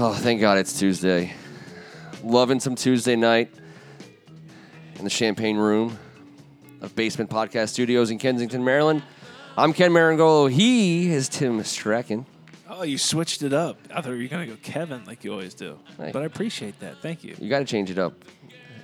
Oh, thank God it's Tuesday. Loving some Tuesday night in the Champagne Room of Basement Podcast Studios in Kensington, Maryland. I'm Ken Marangolo. He is Tim Strachan. Oh, you switched it up. I thought you were going to go Kevin like you always do. Hey. But I appreciate that. Thank you. You got to change it up.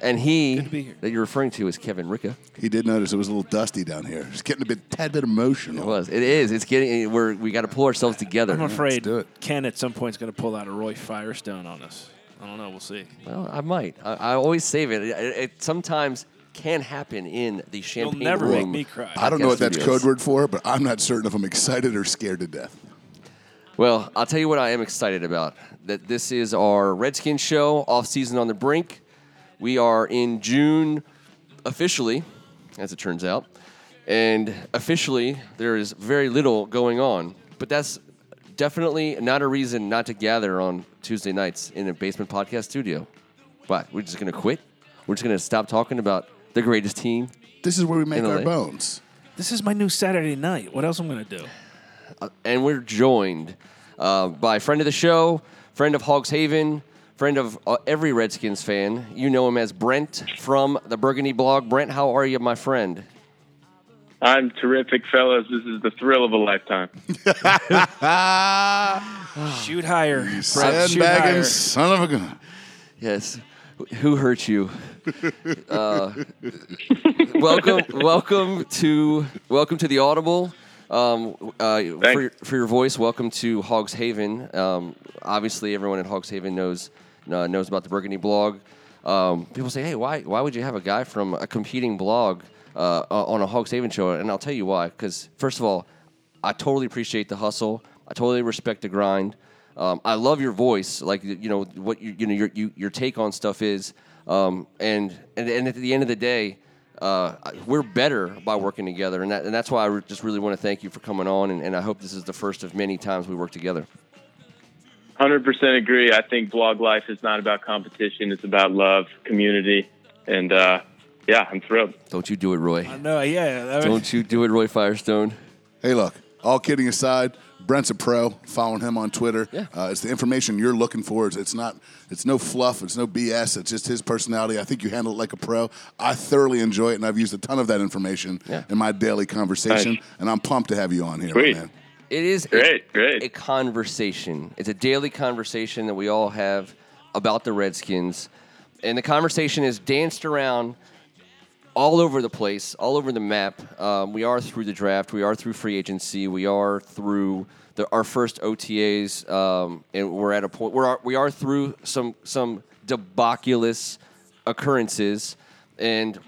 And he Good to be here. that you're referring to is Kevin Ricka. He did notice it was a little dusty down here. It's getting a bit, tad bit emotional. It emotional. was. It is. It's getting. We're we got to pull ourselves together. I'm afraid do it. Ken at some point is going to pull out a Roy Firestone on us. I don't know. We'll see. Well, I might. I, I always save it. It, it sometimes can happen in the You'll Champagne never Room. make me cry. I don't know what that's code word for, but I'm not certain if I'm excited or scared to death. Well, I'll tell you what I am excited about. That this is our Redskins show, off season on the brink. We are in June officially, as it turns out. And officially, there is very little going on. But that's definitely not a reason not to gather on Tuesday nights in a basement podcast studio. But we're just going to quit. We're just going to stop talking about the greatest team. This is where we make In our LA. bones. This is my new Saturday night. What else I'm I going to do? and we're joined uh, by friend of the show, friend of Hogs Haven, friend of uh, every Redskins fan. You know him as Brent from the Burgundy blog. Brent, how are you, my friend? I'm terrific, fellas. This is the thrill of a lifetime. Shoot higher. Brett, shoot Sandbagging higher. son of a gun. Yes. Who hurt you? uh, welcome, welcome to welcome to the Audible. Um, uh, for, Thanks. for your voice, welcome to Hogs Haven. Um, obviously, everyone at Hogs Haven knows uh, knows about the Burgundy blog. Um, people say, "Hey, why why would you have a guy from a competing blog uh, on a Hogs Haven show?" And I'll tell you why. Because first of all, I totally appreciate the hustle. I totally respect the grind. Um, I love your voice, like you know what you, you know your you, your take on stuff is, um, and, and and at the end of the day, uh, we're better by working together, and that and that's why I re- just really want to thank you for coming on, and, and I hope this is the first of many times we work together. 100% agree. I think blog life is not about competition. It's about love, community, and uh, yeah, I'm thrilled. Don't you do it, Roy? I know. Yeah. Was, Don't you do it, Roy Firestone? Hey, look, all kidding aside, Brent's a pro. Following him on Twitter. Yeah. Uh, it's the information you're looking for. It's, it's not. It's no fluff. It's no BS. It's just his personality. I think you handle it like a pro. I thoroughly enjoy it, and I've used a ton of that information Yeah. in my daily conversation. Nice. And I'm pumped to have you on here, Sweet. man. It is a- Great, great. a conversation. It's a daily conversation that we all have about the Redskins, and the conversation is danced around all over the place, all over the map. Um, we are through the draft. We are through free agency. We are through the, our first OTAs, um, and we're at a point. We're we are through some some debauculous occurrences, and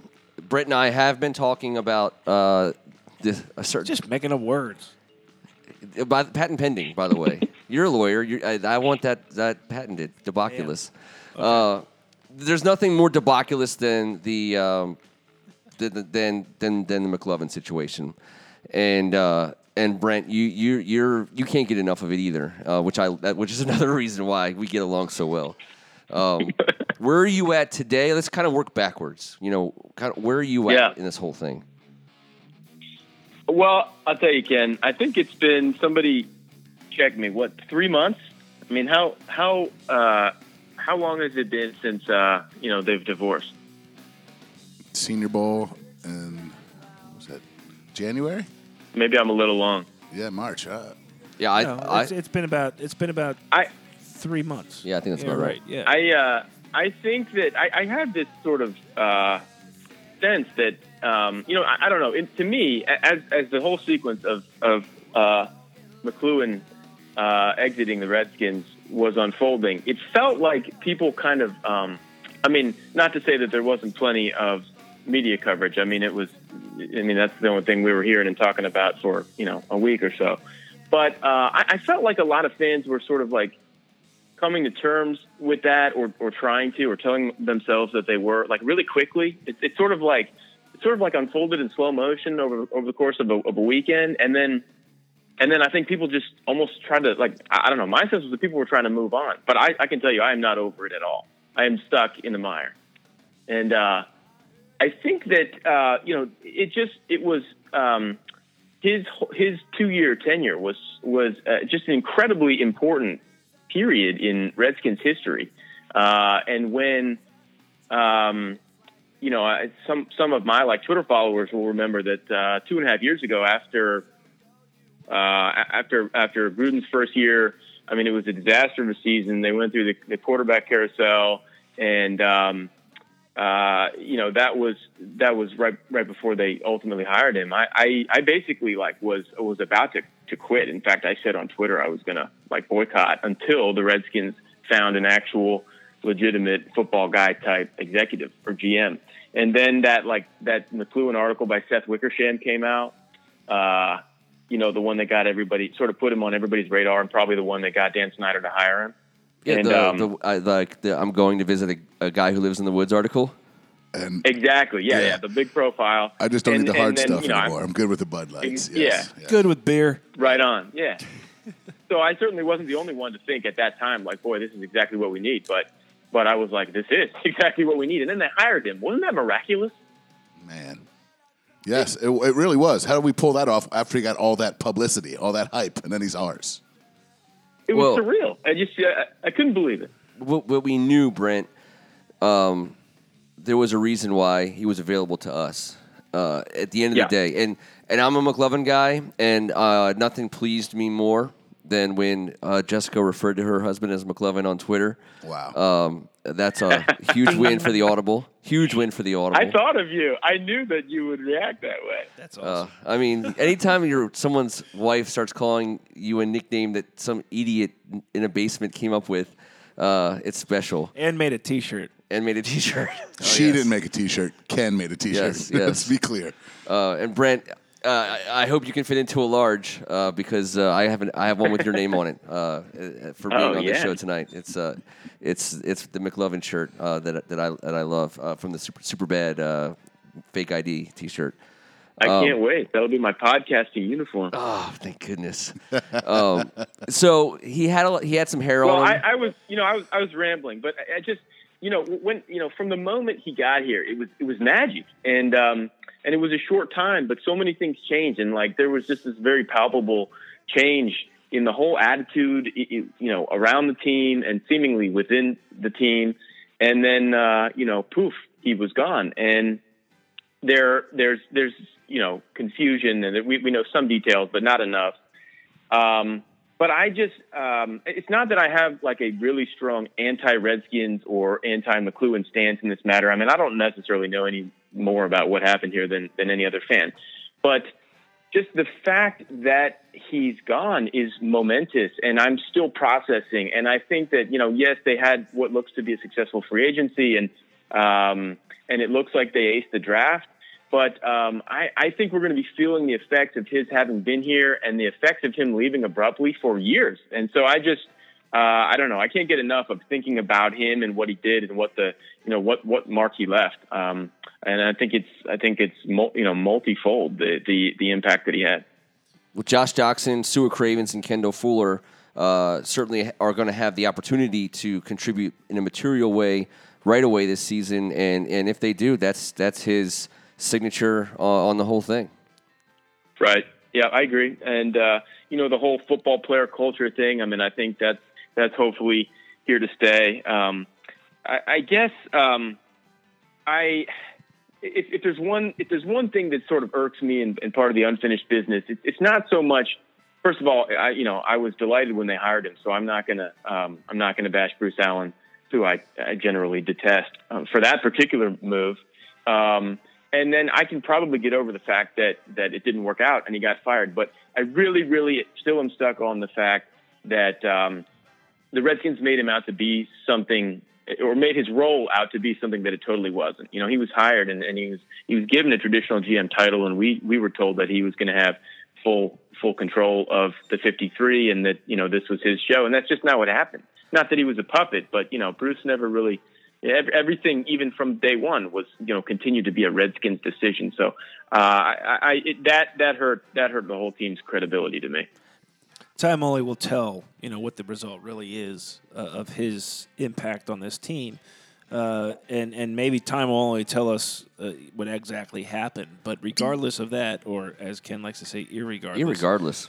Brett and I have been talking about uh, this a certain just making up words. By patent pending, by the way. You're a lawyer. You're, I, I want that that patented. Debauculous. Uh, there's nothing more debauculous than the um, than than than, than the McLovin situation, and uh, and Brent, you you you're you can't get enough of it either. Uh, which I which is another reason why we get along so well. Um, where are you at today? Let's kind of work backwards. You know, kind of where are you at Yeah. in this whole thing? Well, I'll tell you, Ken. I think it's been somebody check me. What three months? I mean, how how uh, how long has it been since uh, you know they've divorced? Senior Bowl and was that January? Maybe I'm a little long. Yeah, March. Uh, Yeah, I, No, I it's, it's been about it's been about I three months. Yeah, I think that's about right. Yeah. I uh, I think that I, I have this sort of uh, sense that um, you know I, I don't know. It, to me, as as the whole sequence of of uh, McCloughan uh, exiting the Redskins was unfolding, it felt like people kind of. Um, I mean, not to say that there wasn't plenty of media coverage. I mean, it was. I mean, that's the only thing we were hearing and talking about for you know a week or so. But uh, I, I felt like a lot of fans were sort of like coming to terms with that or, or trying to or telling themselves that they were like really quickly it's, it's sort of like sort of like unfolded in slow motion over over the course of a, of a weekend. And then and then I think people just almost tried to like I don't know. My sense was that people were trying to move on. But I, I can tell you I am not over it at all. I am stuck in the mire. And uh, I think that uh, you know it just it was um, his his two year tenure was was uh, just an incredibly important period in Redskins history. Uh, and when, um, you know, I- some some of my like Twitter followers will remember that uh, two and a half years ago, after uh, after after Gruden's first year, I mean, it was a disaster of a season. They went through the, the quarterback carousel, and um, uh, you know that was that was right right before they ultimately hired him. I, I, I basically like was was about to, to quit. In fact, I said on Twitter I was gonna like boycott until the Redskins found an actual legitimate football guy type executive or GM. And then that like that McCloughan article by Seth Wickersham came out. Uh, you know, the one that got everybody sort of put him on everybody's radar, and probably the one that got Dan Snyder to hire him. Yeah, And, the, um, the, I, like the I'm going to visit a, a guy who lives in the woods article. And Exactly. Yeah, Yeah. yeah. the big profile. I just don't And- need the hard then, stuff you know, I'm- anymore. I'm good with the Bud Lights. Yeah. Yes. Good with beer. Right on. Yeah. so I certainly wasn't the only one to think at that time, like, boy, this is exactly what we need. But but I was like, this is exactly what we need. And then they hired him. Wasn't that miraculous? Man. Yes, it, it really was. How did we pull that off after he got all that publicity, all that hype, and then he's ours? It was Well- surreal. I just I, I couldn't believe it. What, what we knew, Brent, um, there was a reason why he was available to us. Uh, at the end of Yeah. the day, and and I'm a McLovin guy, and uh, nothing pleased me more than when uh, Jessica referred to her husband as McLovin on Twitter. Wow. Um, that's a huge win for the Audible. Huge win for the Audible. I thought of you. I knew that you would react that way. That's Uh, awesome. I mean, anytime your someone's wife starts calling you a nickname that some idiot in a basement came up with, uh, it's special. and made a T-shirt. And made a T-shirt. she didn't make a T-shirt. Ken made a T-shirt. Yes, yes. Let's be clear. Uh, and Brent, uh, I, hope you can fit into a large uh, because uh, I have an, I have one with your name on it uh, uh, for being Oh, on the show tonight. It's uh, it's it's the McLovin shirt uh, that that I that I love uh, from the super super bad uh, fake ID T-shirt. I Um, can't wait. That'll be my podcasting uniform. Oh, thank goodness. um, so he had a, he had some hair Well, on I. I was, you know, I was, I was rambling, but I, I just, you know, when, you know, from the moment he got here, it was, it was magic, and um, and it was a short time, but so many things changed, and like there was just this very palpable change in the whole attitude, you know, around the team and seemingly within the team, and then, uh, you know, poof, he was gone, and there, there's, there's, you know, confusion, and we, we know some details, but not enough. Um, but I just, um, it's not that I have like a really strong anti Redskins or anti McCloughan stance in this matter. I mean, I don't necessarily know any more about what happened here than, than any other fan. But just the fact that he's gone is momentous, and I'm still processing. And I think that, you know, yes, they had what looks to be a successful free agency, and, um, and it looks like they aced the draft. But um, I, I think we're going to be feeling the effects of his having been here and the effects of him leaving abruptly for years. And so I just, uh, I don't know, I can't get enough of thinking about him and what he did and what the, you know, what what mark he left. Um, and I think it's, I think it's, you know, multifold the the the impact that he had. with Josh Doctson, Sua Cravens, and Kendall Fuller uh, certainly are going to have the opportunity to contribute in a material way right away this season. And and if they do, that's that's his signature uh, on the whole thing. Right. Yeah, I agree. And uh, you know, the whole football player culture thing. I mean, I think that's that's hopefully here to stay. Um, I, I guess um, I if, if there's one if there's one thing that sort of irks me and, and part of the unfinished business, it, it's not so much. First of all, I you know I was delighted when they hired him, so I'm not gonna um, I'm not gonna bash Bruce Allen, who I, I generally detest um, for that particular move. Um, and then I can probably get over the fact that that it didn't work out and he got fired. But I really, really still am stuck on the fact that um, the Redskins made him out to be something, or made his role out to be something that it totally wasn't. You know, he was hired and, and he was he was given a traditional GM title, and we we were told that he was going to have full full control of the 53, and that you know this was his show, and that's just not what happened. Not that he was a puppet, but you know, Bruce never really everything, even from day one, was you know continued to be a Redskins decision. So uh, I, I it, that that hurt that hurt the whole team's credibility to me. Time only will tell, you know, what the result really is uh, of his impact on this team, uh, and and maybe time will only tell us uh, what exactly happened. But regardless of that, or as Ken likes to say, irregardless, Irregardless,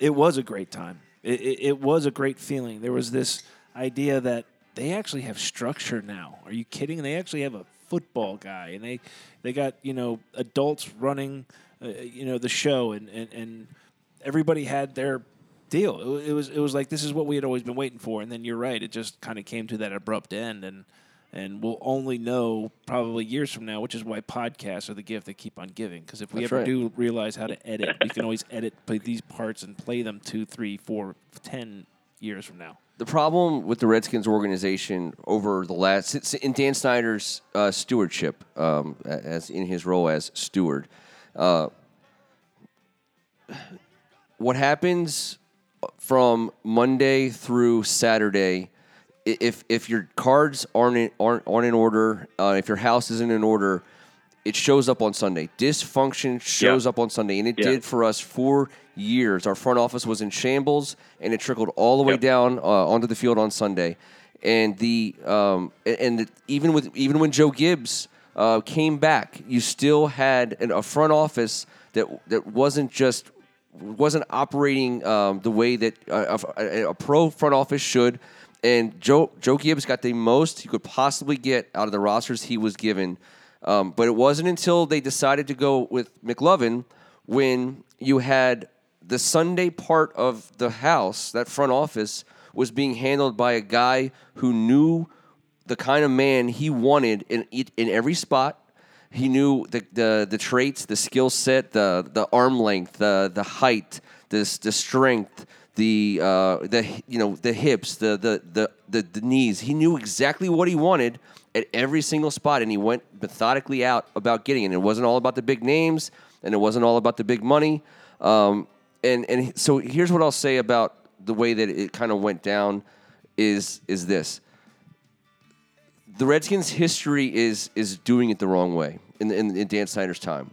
it was a great time. It, it, it was a great feeling. There was this idea that they actually have structure now. Are you kidding? They actually have a football guy, and they they got you know adults running, uh, you know the show, and and and everybody had their deal. It, it was it was like this is what we had always been waiting for, and then you're right. It just kind of came to that abrupt end, and and we'll only know probably years from now, which is why podcasts are the gift that keep on giving. Because if we That's ever right. do realize how to edit, we can always edit these parts and play them two, three, four, ten years from now. The problem with the Redskins organization over the last in Dan Snyder's uh, stewardship, um, as in his role as steward, uh, what happens from Monday through Saturday, if if your cards aren't in, aren't aren't in order, uh, if your house isn't in order, it shows up on Sunday. Dysfunction shows Yeah. up on Sunday, and it Yeah. did for us for years. Our front office was in shambles, and it trickled all the way Yep. down uh, onto the field on Sunday. And the um, and even with even when Joe Gibbs uh, came back, you still had an, a front office that that wasn't just wasn't operating um, the way that a, a, a pro front office should. And Joe Joe Gibbs got the most he could possibly get out of the rosters he was given. Um, but it wasn't until they decided to go with McLovin when you had the Sunday part of the house, that front office, was being handled by a guy who knew the kind of man he wanted in in every spot. He knew the the, the traits, the skill set, the the arm length, the the height, the the strength, the uh, the you know the hips, the the, the the the knees. He knew exactly what he wanted at every single spot, and he went methodically out about getting it. It wasn't all about the big names, and it wasn't all about the big money. Um, and and so here's what I'll say about the way that it kind of went down is is this the Redskins' history is is doing it the wrong way in, in, in Dan Snyder's time,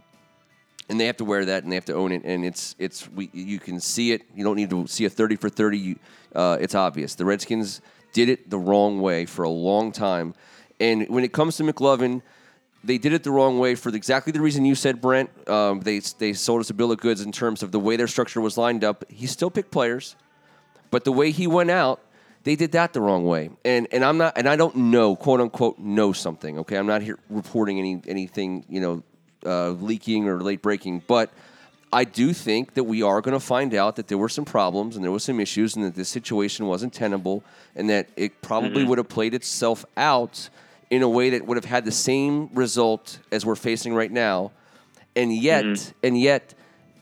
and they have to wear that and they have to own it. And it's it's we you can see it. You don't need to see a thirty for thirty. You, uh, it's obvious the Redskins did it the wrong way for a long time. And when it comes to McLovin, they did it the wrong way for exactly the reason you said, Brent. Um, they they sold us a bill of goods in terms of the way their structure was lined up. He still picked players. But the way he went out, they did that the wrong way. And and I'm not and I don't know, quote unquote, know something. Okay, I'm not here reporting any anything you know uh, leaking or late breaking, but. I do think that we are going to find out that there were some problems and there were some issues and that this situation wasn't tenable and that it probably would have played itself out in a way that would have had the same result as we're facing right now. And yet, and yet,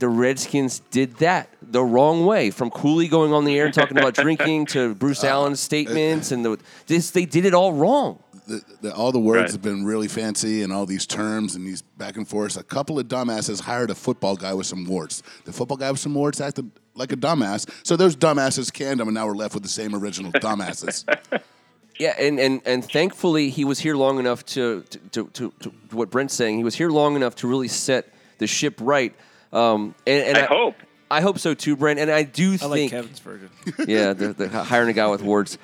the Redskins did that the wrong way. From Cooley going on the air and talking about drinking to Bruce uh, Allen's statements, and the, this they did it all wrong. the, the, all the words Right. have been really fancy and all these terms and these back and forths. A couple of dumbasses hired a football guy with some warts. The football guy with some warts acted like a dumbass. So those dumbasses canned him, and now we're left with the same original dumbasses. Yeah, and, and, and thankfully he was here long enough to to, to, to, to what Brent's saying. He was here long enough to really set the ship right. Um, and, and I hope. I hope so too, Brent. And I do I like think Kevin's version. yeah, the, the hiring a guy with words.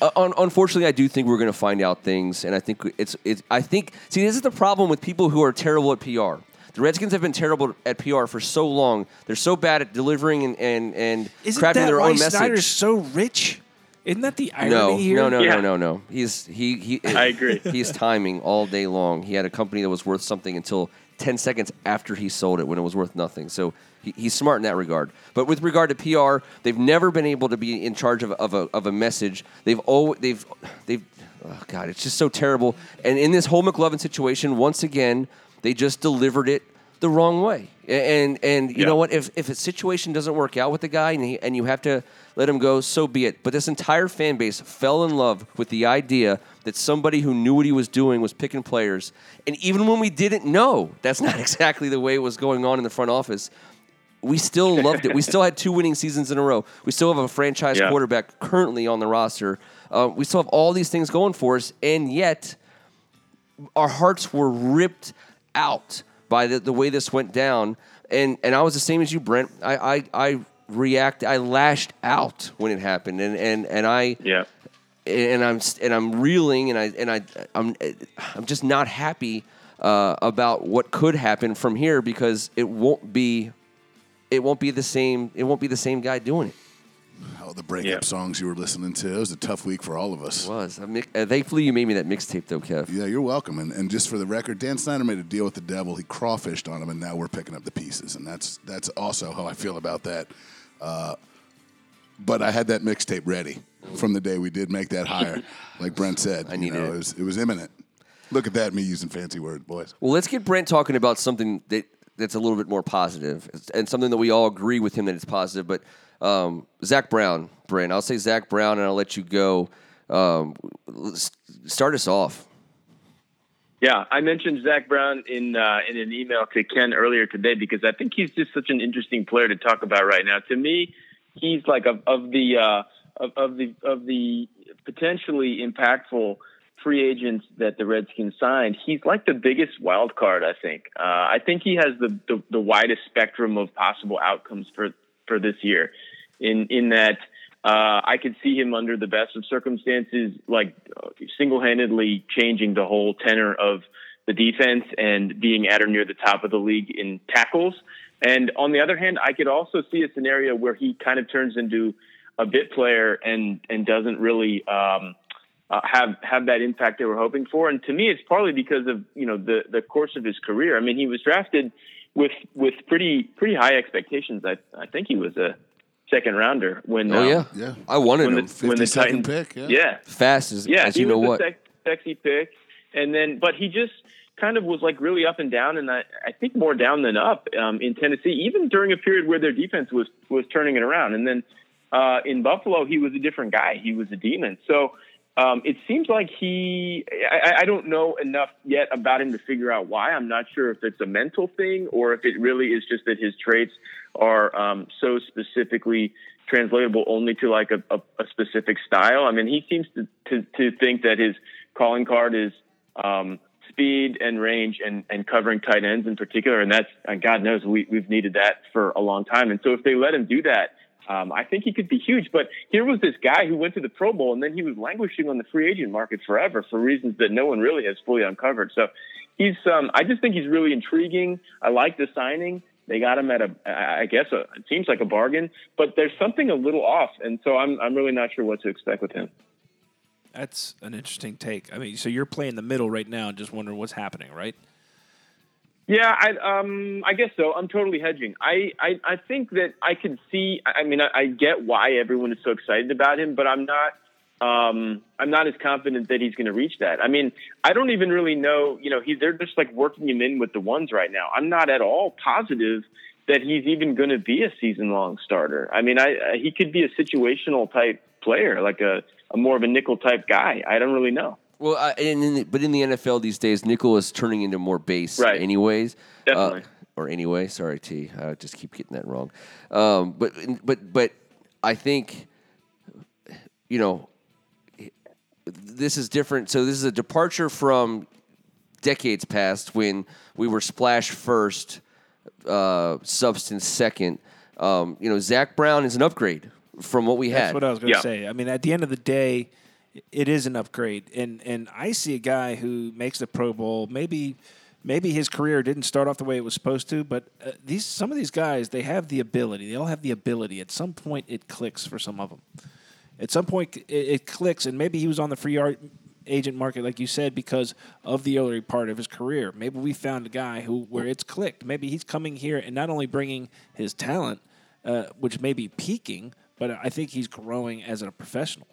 Uh, un- unfortunately, I do think we're going to find out things, and I think it's it's. I think see this is the problem with people who are terrible at PR. The Redskins have been terrible at PR for so long. They're so bad at delivering and and, and Isn't crafting that their why own message. Snyder's so rich? Isn't that the irony no, here? no, no, Yeah. no, no, no. He's he he. I agree. He's timing all day long. He had a company that was worth something until ten seconds after he sold it, when it was worth nothing. So he, he's smart in that regard. But with regard to PR, they've never been able to be in charge of, of a of a message. They've always they've they've. Oh God, it's just so terrible. And in this whole McLovin situation, once again, they just delivered it the wrong way. And and you Yeah. know what? If if a situation doesn't work out with the guy and he, and you have to let him go, so be it. But this entire fan base fell in love with the idea that somebody who knew what he was doing was picking players. And even when we didn't know, that's not exactly the way it was going on in the front office. We still loved it. We still had two winning seasons in a row. We still have a franchise Yeah. quarterback currently on the roster. Uh, we still have all these things going for us, and yet our hearts were ripped out by the, the way this went down. And and I was the same as you, Brent. I I, I react. I lashed out when it happened, and and and I Yeah. and I'm and I'm reeling, and I and I I'm I'm just not happy uh, about what could happen from here because it won't be it won't be the same it won't be the same guy doing it. Oh, the breakup Yeah. songs you were listening to. It was a tough week for all of us. It was. I mi- uh, thankfully, you made me that mixtape, though, Kev. Yeah, you're welcome. And, and just for the record, Dan Snyder made a deal with the devil. He crawfished on him, and now we're picking up the pieces. And that's that's also how I feel about that. Uh, but I had that mixtape ready from the day we did make that hire. like Brent said, I you needed know, it. it was, it was imminent. Look at that, me using fancy words, boys. Well, let's get Brent talking about something that that's a little bit more positive and something that we all agree with him that it's positive. But um, Zach Brown, Brent, I'll say Zach Brown, and I'll let you go. Um, let's start us off. Yeah, I mentioned Zach Brown in uh, in an email to Ken earlier today because I think he's just such an interesting player to talk about right now. To me, he's like of, of the uh, of, of the of the potentially impactful free agents that the Redskins signed. He's like the biggest wild card. I think. Uh, I think he has the, the the widest spectrum of possible outcomes for for this year. In in that. Uh, I could see him under the best of circumstances, like uh, single-handedly changing the whole tenor of the defense and being at or near the top of the league in tackles. And on the other hand, I could also see a scenario where he kind of turns into a bit player and and doesn't really um, uh, have have that impact they were hoping for. And to me, it's partly because of you know the the course of his career. I mean, he was drafted with with pretty pretty high expectations. I I think he was a second rounder when Oh um, yeah, Yeah. I wanted when him the, when the 52nd Titans pick, yeah. yeah fast as yeah, as he you know was what. a sec- sexy pick, and then but he just kind of was like really up and down, and I, I think more down than up um, in Tennessee, even during a period where their defense was was turning it around, and then uh, in Buffalo he was a different guy. He was a demon. So. Um, it seems like he, I, I don't know enough yet about him to figure out why. I'm not sure if it's a mental thing or if it really is just that his traits are um, so specifically translatable only to like a, a, a specific style. I mean, he seems to, to, to think that his calling card is um, speed and range and, and covering tight ends in particular. And that's, and God knows we, we've needed that for a long time. And so if they let him do that, um, I think he could be huge. But here was this guy who went to the Pro Bowl and then he was languishing on the free agent market forever for reasons that no one really has fully uncovered. So he's, um, I just think he's really intriguing. I like the signing. They got him at a, I guess, a, it seems like a bargain, but there's something a little off, and so I'm, I'm really not sure what to expect with him. That's an interesting take. I mean, so you're playing the middle right now and just wondering what's happening, right? Yeah, I um I guess so. I'm totally hedging. I I, I think that I can see. I mean, I, I get why everyone is so excited about him, but I'm not. Um, I'm not as confident that he's going to reach that. I mean, I don't even really know. You know, he they're just like working him in with the ones right now. I'm not at all positive that he's even going to be a season long starter. I mean, I, I he could be a situational type player, like a, a more of a nickel type guy. I don't really know. Well, I, and in the, but in the NFL these days, nickel is turning into more base, Right. anyways. Definitely. Uh, or anyway, sorry, T. I just keep getting that wrong. Um, but but but I think you know this is different. So this is a departure from decades past when we were splash first, uh, substance second. Um, you know, Zach Brown is an upgrade from what we That's had. That's what I was going to Yeah. say. I mean, at the end of the day, it is an upgrade, and and I see a guy who makes the Pro Bowl. Maybe maybe his career didn't start off the way it was supposed to, but uh, these some of these guys they have the ability. They all have the ability. At some point, it clicks for some of them. At some point, it, it clicks, and maybe he was on the free art agent market, like you said, because of the early part of his career. Maybe we found a guy who where it's clicked. Maybe he's coming here and not only bringing his talent, uh, which may be peaking, but I think he's growing as a professional.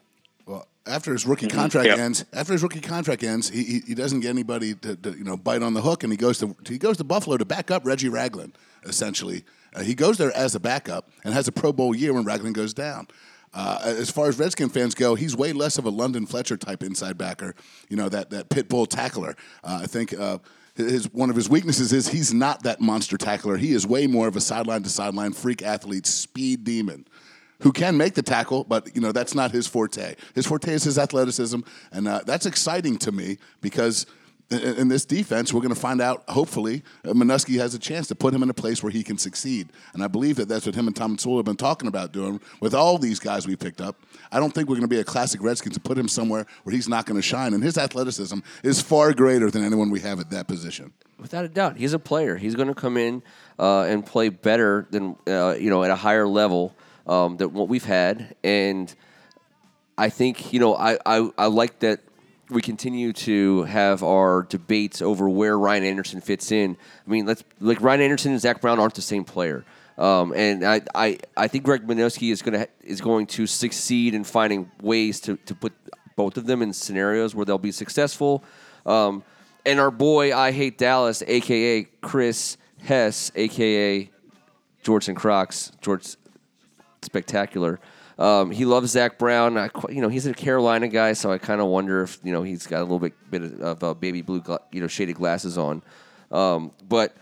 Well, after his rookie contract Yep. ends, after his rookie contract ends, he, he, he doesn't get anybody to, to you know bite on the hook, and he goes to he goes to Buffalo to back up Reggie Ragland. Essentially, uh, he goes there as a backup and has a Pro Bowl year when Ragland goes down. Uh, as far as Redskin fans go, he's way less of a London Fletcher type inside backer. You know that that pit bull tackler. Uh, I think. Uh, his one of his weaknesses is he's not that monster tackler. He is way more of a sideline to sideline freak athlete, speed demon who can make the tackle, but you know that's not his forte. His forte is his athleticism, and uh, that's exciting to me because in, this defense, we're going to find out. Hopefully, uh, Manusky has a chance to put him in a place where he can succeed, and I believe that that's what him and Tomsula have been talking about doing with all these guys we picked up. I don't think we're going to be a classic Redskins to put him somewhere where he's not going to shine, and his athleticism is far greater than anyone we have at that position. Without a doubt, he's a player. He's going to come in uh, and play better than uh, you know at a higher level um, than what we've had, and I think you know I, I, I like that we continue to have our debates over where Ryan Anderson fits in. I mean, let's like Ryan Anderson and Zach Brown aren't the same player. Um, and I, I, I think Greg Manusky is going to is going to succeed in finding ways to, to put both of them in scenarios where they'll be successful. Um, and our boy, I hate Dallas, aka Chris Hess, aka George and Crocs, George Spectacular. Um, he loves Zach Brown. I, you know, he's a Carolina guy, so I kind of wonder if you know he's got a little bit bit of, uh, baby blue, gla- you know, shaded glasses on. Um, but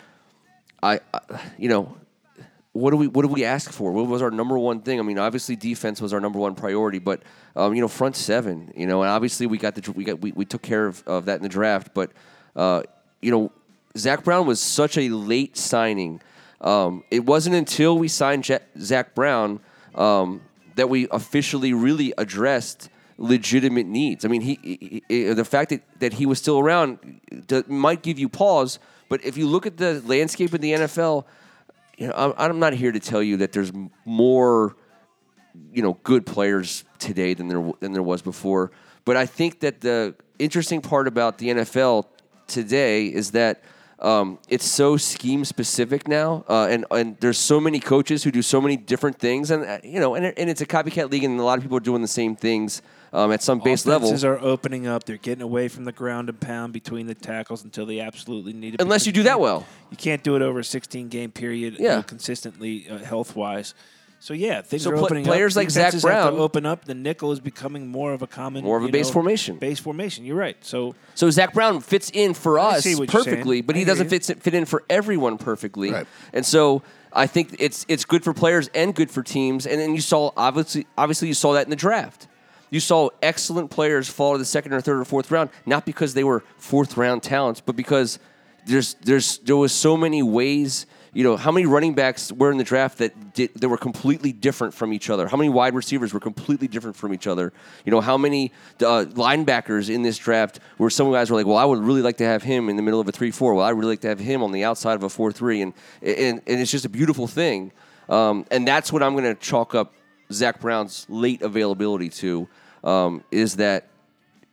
I, I, you know, what do we what do we ask for? What was our number one thing? I mean, obviously defense was our number one priority, but um, you know, front seven, you know, and obviously we got the we got we, we took care of, of that in the draft, but uh, you know, Zach Brown was such a late signing. Um, it wasn't until we signed Zach Brown um, that we officially really addressed legitimate needs. I mean, he, he- he- the fact that, that he was still around might give you pause, but if you look at the landscape of the NFL, you know, I'm, I'm not here to tell you that there's more, you know, good players today than there than there was before. But I think that the interesting part about the NFL today is that um, it's so scheme specific now, uh, and and there's so many coaches who do so many different things, and uh, you know, and, and it's a copycat league, and a lot of people are doing the same things um, at some base level. Offenses are opening up. They're getting away from the ground and pound between the tackles until they absolutely need it. Unless you do that well. You can't do it over a 16 game period Yeah. know, consistently uh, health wise. So yeah, things So are pla- opening players up. like Zach Defenses have to Brown- open up. The nickel is becoming more of a common, More of a base know, formation. Base formation. You're right. So So Zach Brown fits in for I us see what you're saying. perfectly, but I he doesn't fit fit in for everyone perfectly. Right. And so I think it's it's good for players and good for teams. And then you saw obviously obviously you saw that in the draft. You saw excellent players fall to the second or third or fourth round, not because they were fourth round talents, but because there's there's there was so many ways. You know how many running backs were in the draft that did, that were completely different from each other. How many wide receivers were completely different from each other. You know how many uh, linebackers in this draft where some guys were like, well, I would really like to have him in the middle of a three-four. Well, I really like to have him on the outside of a four-three, and and and it's just a beautiful thing. Um, and that's what I'm going to chalk up Zach Brown's late availability to um, is that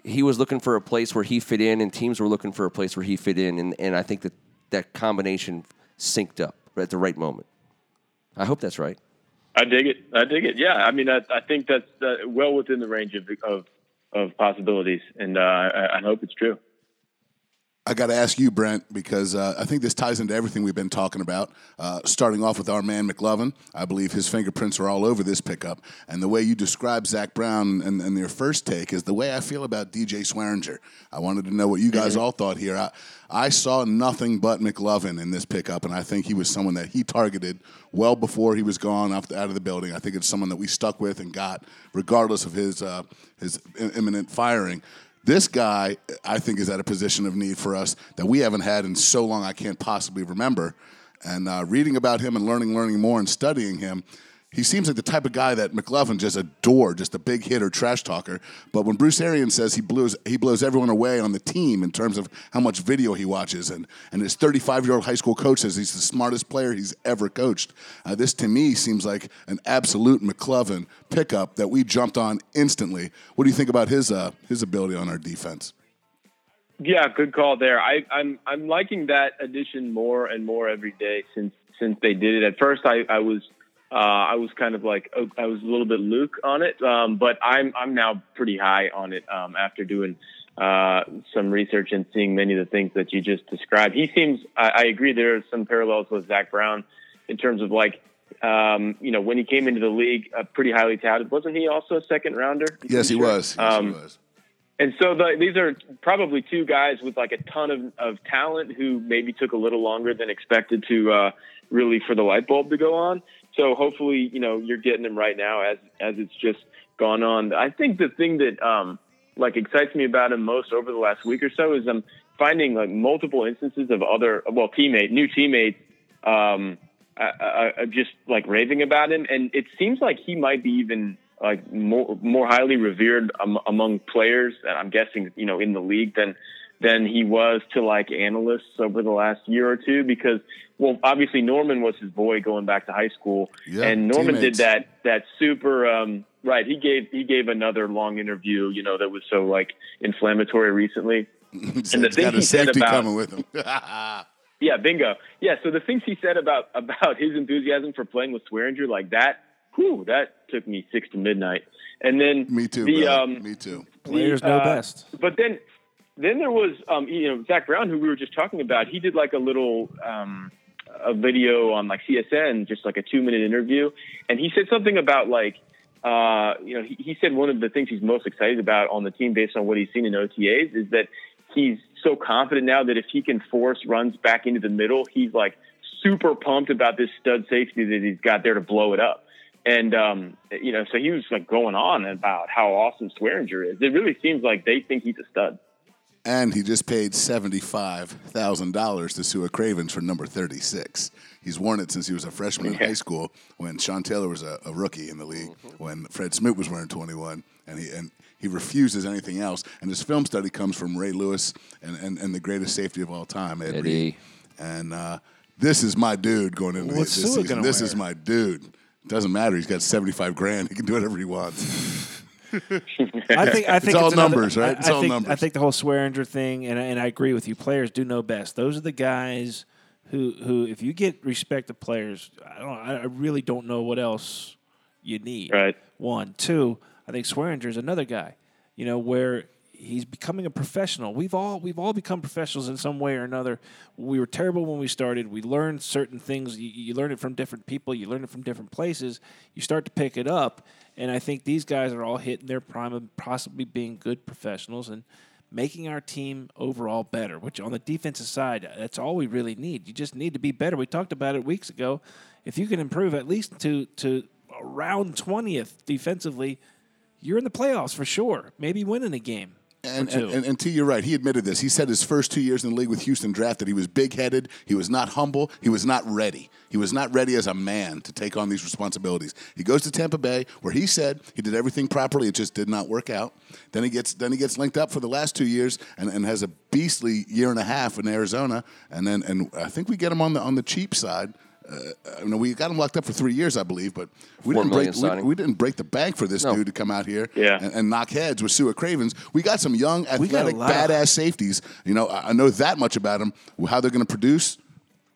he was looking for a place where he fit in, and teams were looking for a place where he fit in, and, and I think that that combination synced up at the right moment. I hope that's right. I dig it. I dig it. Yeah, I mean, I, I think that's uh, well within the range of of, of possibilities, and uh, I, I hope it's true. I got to ask you, Brent, because uh, I think this ties into everything we've been talking about. Uh, starting off with our man McLovin, I believe his fingerprints are all over this pickup. And the way you describe Zach Brown and, and their first take is the way I feel about DJ Swearinger. I wanted to know what you guys all thought here. I, I saw nothing but McLovin in this pickup, and I think he was someone that he targeted well before he was gone off the, out of the building. I think it's someone that we stuck with and got, regardless of his uh, his imminent firing. This guy, I think, is at a position of need for us that we haven't had in so long I can't possibly remember. And uh, reading about him and learning, learning more and studying him, he seems like the type of guy that McLovin just adored, just a big hitter, trash talker. But when Bruce Arians says he blows, he blows everyone away on the team in terms of how much video he watches, and, and his 35 year old high school coach says he's the smartest player he's ever coached. Uh, this to me seems like an absolute McLovin pickup that we jumped on instantly. What do you think about his uh, his ability on our defense? Yeah, good call there. I, I'm I'm liking that addition more and more every day since since they did it. At first, I, I was uh, I was kind of like oh, I was a little bit Luke on it, um, but I'm I'm now pretty high on it um, after doing uh, some research and seeing many of the things that you just described. He seems I, I agree there are some parallels with Zach Brown in terms of like um, you know when he came into the league, uh, pretty highly touted. Wasn't he also a second rounder? Yes, he Sure. was. Yes, Um, he was. and so the, these are probably two guys with like a ton of, of talent who maybe took a little longer than expected to uh, really for the light bulb to go on. So hopefully, you know, you're getting them right now as as it's just gone on. I think the thing that um, like excites me about him most over the last week or so is I'm finding like multiple instances of other well teammate new teammates um, uh, uh, just like raving about him, and it seems like he might be even like more more highly revered among players. And I'm guessing you know in the league than than he was to like analysts over the last year or two because well obviously Norman was his boy going back to high school Yeah, and Norman teammates. did that that super um right he gave he gave another long interview you know that was so like inflammatory recently He's And the thing he said about- coming with him. yeah bingo yeah so the things he said about about his enthusiasm for playing with Swearinger like that whew that took me six to midnight and then Me too, the um Me too. Players the, know uh, best. But then, then there was, um, you know, Zach Brown, who we were just talking about. He did like a little, um, a video on like CSN, just like a two minute interview, and he said something about like, uh, you know, he, he said one of the things he's most excited about on the team based on what he's seen in OTAs is that he's so confident now that if he can force runs back into the middle, he's like super pumped about this stud safety that he's got there to blow it up. And um, you know, so he was like going on about how awesome Swearinger is. It really seems like they think he's a stud. And he just paid seventy-five thousand dollars to Sua Cravens for number thirty-six. He's worn it since he was a freshman in high school when Sean Taylor was a, a rookie in the league. When Fred Smoot was wearing twenty-one, and he and he refuses anything else. And his film study comes from Ray Lewis and, and, and the greatest safety of all time, Ed Eddie. Reed. And uh, this is my dude going into What's this season. This wear? is my dude. Doesn't matter. He's got seventy-five grand. He can do whatever he wants. I think I think all another- numbers, right? I, It's I all think, numbers. I think the whole Swearinger thing, and, and I agree with you. Players do know best. Those are the guys who who, if you get respect of players, I don't. I really don't know what else you need. Right. One, two. I think Swearinger is another guy. You know where he's becoming a professional. We've all we've all become professionals in some way or another. We were terrible when we started. We learned certain things. You, you learn it from different people. You learn it from different places. You start to pick it up, and I think these guys are all hitting their prime of possibly being good professionals and making our team overall better. Which on the defensive side, that's all we really need. You just need to be better. We talked about it weeks ago. If you can improve at least to to around twentieth defensively, you're in the playoffs for sure. Maybe winning a game. And, and, and, and T, you're right. He admitted this. He said his first two years in the league with Houston drafted, that he was big headed, he was not humble, he was not ready. He was not ready as a man to take on these responsibilities. He goes to Tampa Bay, where he said he did everything properly, it just did not work out. Then he gets then he gets linked up for the last two years and, and has a beastly year and a half in Arizona. And then and I think we get him on the on the cheap side. Uh, I mean, we got him locked up for three years, I believe, but we Four didn't break we, we didn't break the bank for this No. dude to come out here Yeah. and, and knock heads with Sua Cravens. We got some young, athletic, badass safeties. You know, I I know that much about them. How they're going to produce.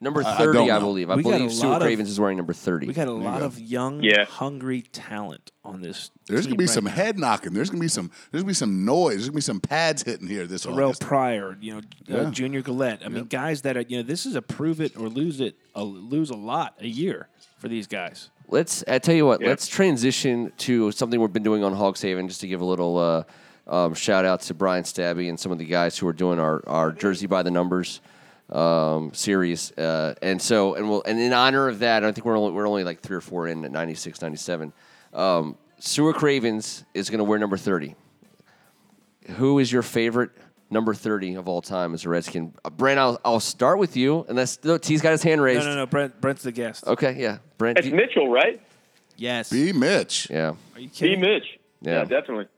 Number I 30, don't I, know. believe. I We got a believe Stuart lot of- Cravens is wearing number 30. we got a lot go. of young, Yeah. hungry talent on this. There's team going to be right some now. head knocking. There's going to be some. There's going to be some noise. There's going to be some pads hitting here this Terrell August. Pryor, you know, uh, Yeah. Junior Galette. I mean, guys that are you know, this is a prove it or lose it, a, lose a lot a year for these guys. Let's. I tell you what. Yeah. Let's transition to something we've been doing on Hogs Haven, just to give a little uh, um, shout out to Brian Stabby and some of the guys who are doing our, our jersey by the numbers um, series. Uh, and so, and we'll, and in honor of that, I think we're only we're only like three or four in at 96, 97. Um, Sua Cravens is going to wear number thirty. Who is your favorite number thirty of all time as a Redskin? Uh, Brent, I'll, I'll start with you, unless no, T's got his hand raised. no, no. No. Brent, Brent's the guest. Okay, yeah, Brent. It's you- Mitchell, right? Yes. B. Mitch. yeah. Are you kidding? B. Mitch. Yeah. definitely.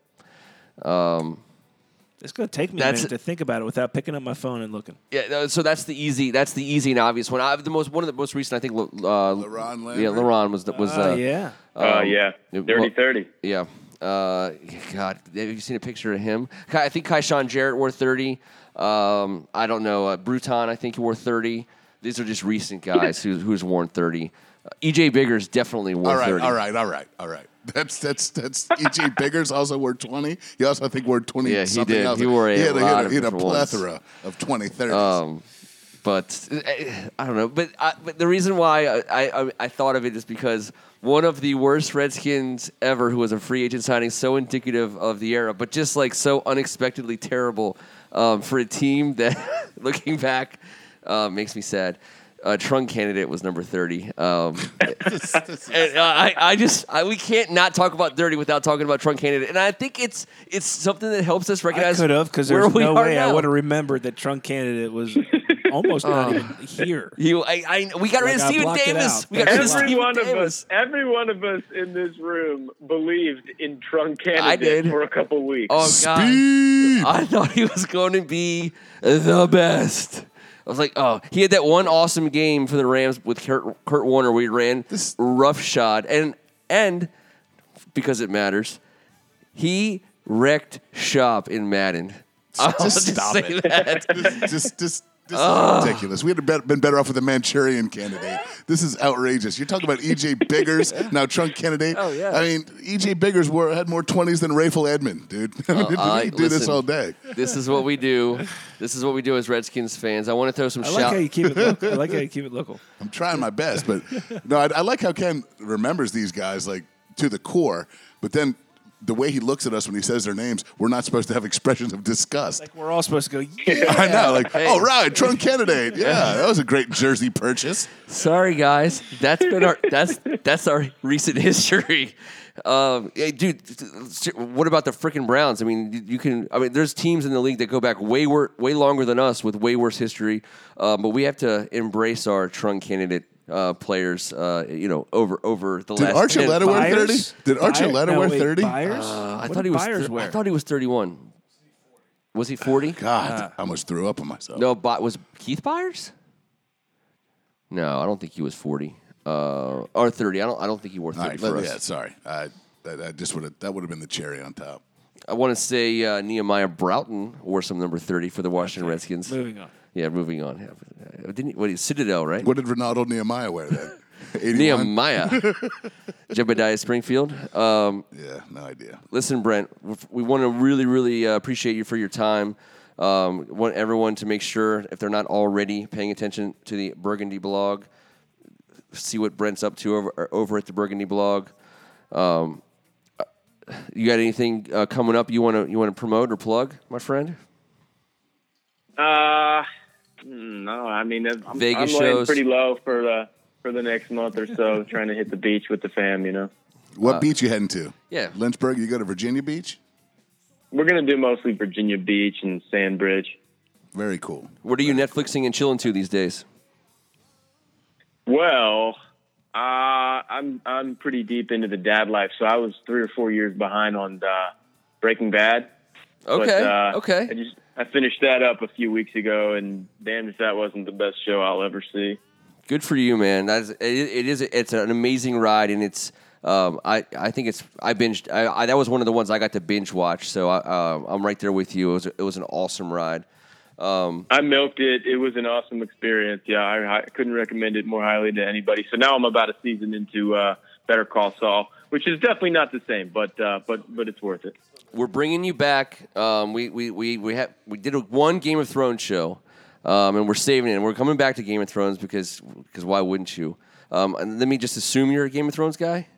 It's going to take me a minute to think about it without picking up my phone and looking. Yeah, so that's the easy. That's the easy and obvious one. I, the most one of the most recent, I think. Uh, LaRon Yeah, Landry? LaRon was the, was. Oh uh, yeah. uh, um, yeah. it- Dirty well- 30. Yeah. Uh, God, have you seen a picture of him? I think Kyshoen Jarrett wore thirty. Um, I don't know. Uh, Bruton, I think he wore thirty. These are just recent guys who, who's worn thirty. Uh, EJ Biggers definitely wore All right, 30. all right, all right, all right. That's that's that's E.J. Biggers also wore twenty. He also I think wore twenty. Yeah, he something did. Else. He wore a he had, he lot had, of he had a ones. plethora of 20, 30s. Um, but I don't know. But, I, but the reason why I, I, I thought of it is because one of the worst Redskins ever, who was a free agent signing, so indicative of the era, but just like so unexpectedly terrible um, for a team that, looking back, uh, makes me sad. Uh, Trung Canidate was number thirty. Um, and, uh, I, I just I, we can't not talk about dirty without talking about Trung Canidate, and I think it's it's something that helps us I recognize could have because where there's we no are way I now. would have remembered that Trung Canidate was almost not even here. You, I, I, we got rid of Like, I Steven it Davis. We got rid of Thanks a lot. Every one of us, every one of us in this room believed in Trung Canidate I did. for a couple weeks. Oh God. Speed. I thought he was going to be the best. I was like, oh, he had that one awesome game for the Rams with Kurt, Kurt Warner where he ran This- rough shot and and because it matters, he wrecked shop in Madden. I'll Just just stop say that. Just, just, this is ridiculous. We'd have been better off with a Manchurian candidate. This is outrageous. You're talking about EJ Biggers, now Trung Canidate. Oh, yeah. I mean, EJ Biggers were, had more 20s than Rayful Edmond, dude. Uh, I mean, we I- could do this all day. This is what we do. This is what we do as Redskins fans. I want to throw some shots. I like shout. how you keep it. Local. I like how you keep it local. I'm trying my best, but no, I, I like how Ken remembers these guys like to the core. But then the way he looks at us when he says their names, we're not supposed to have expressions of disgust. Like we're all supposed to go. Yeah. I know, like, Hey. oh right, Trung Canidate, yeah, that was a great jersey purchase. Sorry, guys. That's been our that's that's our recent history. Um, hey, dude, what about the freaking Browns? I mean, you- you can. I mean, there's teams in the league that go back way wor- way longer than us with way worse history. Um, but we have to embrace our Trung Canidate uh, players. Uh, you know, over over the Did last. 10 Archuleta wear thirty? Byers? Did By- Archuleta no, wear thirty? Byers? Uh, I thought he was. Byers thir- I thought he was 31. Was he 40? God, I almost threw up on myself. No, but was Keith Byers? No, I don't think he was 40 uh, or 30. I don't. I don't think he wore 30 All right, for let- us. yeah, sorry. I, that, that just would have that would have been the cherry on top. I want to say uh, Nehemiah Broughton wore some number 30 for the Washington Redskins. Moving on. Yeah, moving on. Yeah. Didn't he, what, Citadel, right? What did Renaldo Nehemiah wear then? 81? Nehemiah. Jebediah Springfield. Um, Yeah, no idea. listen, Brent, we want to really, really uh, appreciate you for your time. Um, want everyone to make sure, if they're not already paying attention to the Burgundy blog, see what Brent's up to over, over at the Burgundy blog. Um, uh, you got anything uh, coming up you want to you want to promote or plug, my friend? Uh, no, I mean I'm, Vegas I'm laying shows. pretty low for the for the next month or so, trying to hit the beach with the fam. You know, What beach you heading to? Uh, yeah. Lynchburg. You go to Virginia Beach. we're gonna do mostly Virginia Beach and Sandbridge. Very cool. What are you Netflixing and chilling to these days? Well, uh, I'm I'm pretty deep into the dad life, so I was three or four years behind on uh, Breaking Bad. Okay, But, uh, okay. I just I finished that up a few weeks ago, and damn if that wasn't the best show I'll ever see. Good for you, man. That's it, it is it's an amazing ride, and it's um, I I think it's I binged. I, I that was one of the ones I got to binge watch, so I, uh, I'm right there with you. It was it was an awesome ride. I milked it. It was an awesome experience. Yeah, I, I couldn't recommend it more highly to anybody. So now I'm about a season into uh, Better Call Saul, which is definitely not the same, but uh, but but it's worth it. We're bringing you back. Um, we we we we have we did a one Game of Thrones show, um, and we're saving it. And we're coming back to Game of Thrones because because why wouldn't you? Um, and let me just assume you're a Game of Thrones guy.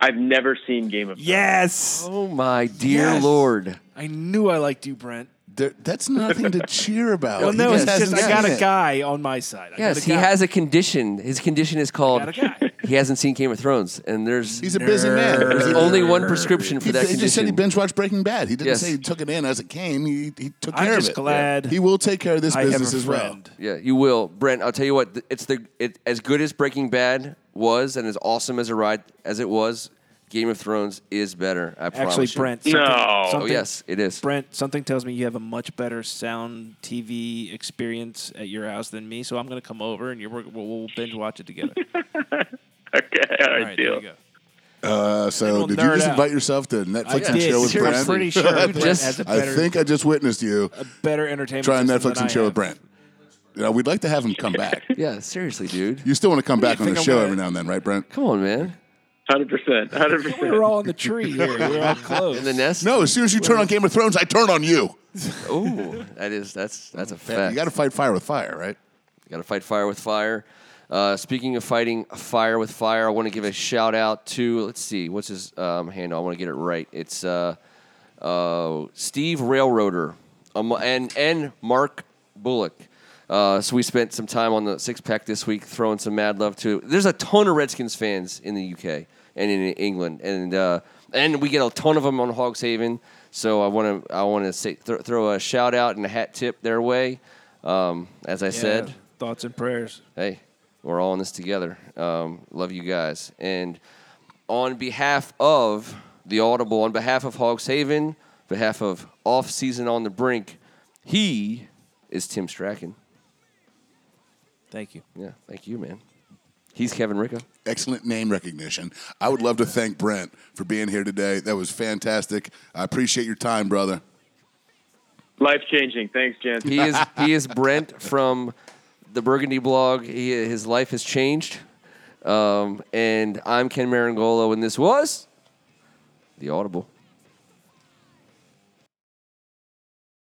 I've never seen Game of Thrones. Yes. Oh my dear Yes. lord! I knew I liked you, Brent. There, that's nothing to cheer about. Well, He no, it's just hasn't I got seen a it. guy on my side. I Yes, got a he guy. has a condition. His condition is called got a guy. He hasn't seen Game of Thrones, and there's He's a busy man. there's only one prescription for He, that he just said he binge watched Breaking Bad. He didn't Yes. say he took it in as it came. He, he took care I'm care just of it. glad He will take care of this I have business a as well. friend. Yeah, you will, Brent. I'll tell you what. th- It's the it as good as Breaking Bad was, and as awesome as a ride as it was. Game of Thrones is better. I promise Actually, you. Brent. No. Oh, something, Oh, Oh yes, it is. Brent, something tells me you have a much better sound TV experience at your house than me. So I'm going to come over and you're, we'll, we'll binge watch it together. Okay, all right, All right, deal. Uh, so we'll did you nerd just out. invite yourself to Netflix I and did. chill with Brent? I'm Brent? pretty sure Brent Just- has a I better, think I just witnessed you a better entertainment trying system Netflix than and I chill with. Brent. You know, we'd like to have him come back. Yeah, seriously, dude. You still want to come back on think the I'm show gonna- every now and then, right, Brent? Come on, man. Hundred percent, hundred We percent. were all in the tree here. We were all close. In the nest. No, as soon as you turn on Game of Thrones, I turn on you. Ooh, that is that's that's a fact. You got to fight fire with fire, right? You Got to fight fire with fire. Uh, speaking of fighting fire with fire, I want to give a shout out to let's see, what's his um, handle? I want to get it right. It's uh, uh, Steve Railroader um, and and Mark Bullock. Uh, so we spent some time on the six pack this week, throwing some mad love to. There's a ton of Redskins fans in the UK and in England, and uh, and we get a ton of them on Hogs Haven. So I want to I want to say th- throw a shout out and a hat tip their way. Um, as I said, thoughts and prayers. hey, we're all in this together. Um, love you guys. And on behalf of the Audible, on behalf of Hogs Haven, behalf of Off Season on the Brink, he is Tim Strachan. Thank you. Yeah, thank you, man. He's Kevin Ricka. Excellent name recognition. I would love to thank Brent for being here today. That was fantastic. I appreciate your time, brother. Life changing. Thanks, Jen. He is he is Brent from the Burgundy blog. He, his life has changed. Um, and I'm Ken Marangolo, and this was the Audible.